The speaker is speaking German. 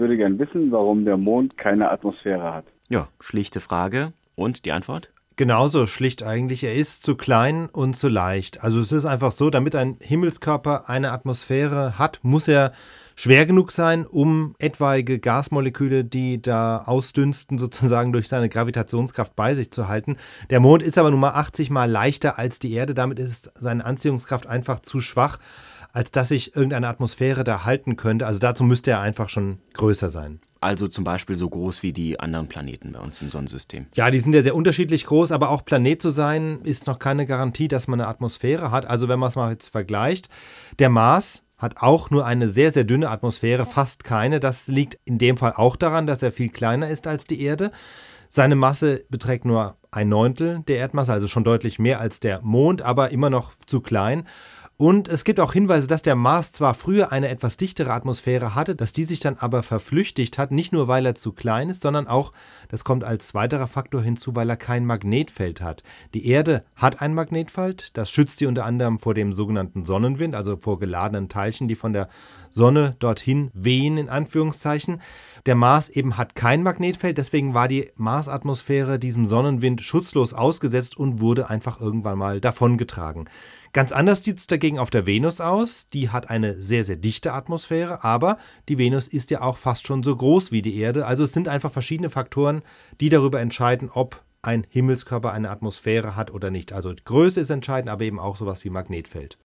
würde gern wissen, warum der Mond keine Atmosphäre hat. Ja, schlichte Frage. Und die Antwort? Genauso schlicht eigentlich. Er ist zu klein und zu leicht. Also es ist einfach so, damit ein Himmelskörper eine Atmosphäre hat, muss er schwer genug sein, um etwaige Gasmoleküle, die da ausdünsten, sozusagen durch seine Gravitationskraft bei sich zu halten. Der Mond ist aber nun mal 80 mal leichter als die Erde. Damit ist seine Anziehungskraft einfach zu schwach, als dass sich irgendeine Atmosphäre da halten könnte. Also dazu müsste er einfach schon größer sein. Also zum Beispiel so groß wie die anderen Planeten bei uns im Sonnensystem. Ja, die sind ja sehr unterschiedlich groß, aber auch Planet zu sein ist noch keine Garantie, dass man eine Atmosphäre hat. Also wenn man es mal jetzt vergleicht, der Mars hat auch nur eine sehr, sehr dünne Atmosphäre, fast keine. Das liegt in dem Fall auch daran, dass er viel kleiner ist als die Erde. Seine Masse beträgt nur ein Neuntel der Erdmasse, also schon deutlich mehr als der Mond, aber immer noch zu klein. Und es gibt auch Hinweise, dass der Mars zwar früher eine etwas dichtere Atmosphäre hatte, dass die sich dann aber verflüchtigt hat, nicht nur weil er zu klein ist, sondern auch, das kommt als weiterer Faktor hinzu, weil er kein Magnetfeld hat. Die Erde hat ein Magnetfeld, das schützt sie unter anderem vor dem sogenannten Sonnenwind, also vor geladenen Teilchen, die von der Sonne dorthin wehen, in Anführungszeichen. Der Mars eben hat kein Magnetfeld, deswegen war die Marsatmosphäre diesem Sonnenwind schutzlos ausgesetzt und wurde einfach irgendwann mal davongetragen. Ganz anders sieht es dagegen auf der Venus aus. Die hat eine sehr, sehr dichte Atmosphäre, aber die Venus ist ja auch fast schon so groß wie die Erde. Also es sind einfach verschiedene Faktoren, die darüber entscheiden, ob ein Himmelskörper eine Atmosphäre hat oder nicht. Also Größe ist entscheidend, aber eben auch sowas wie Magnetfeld.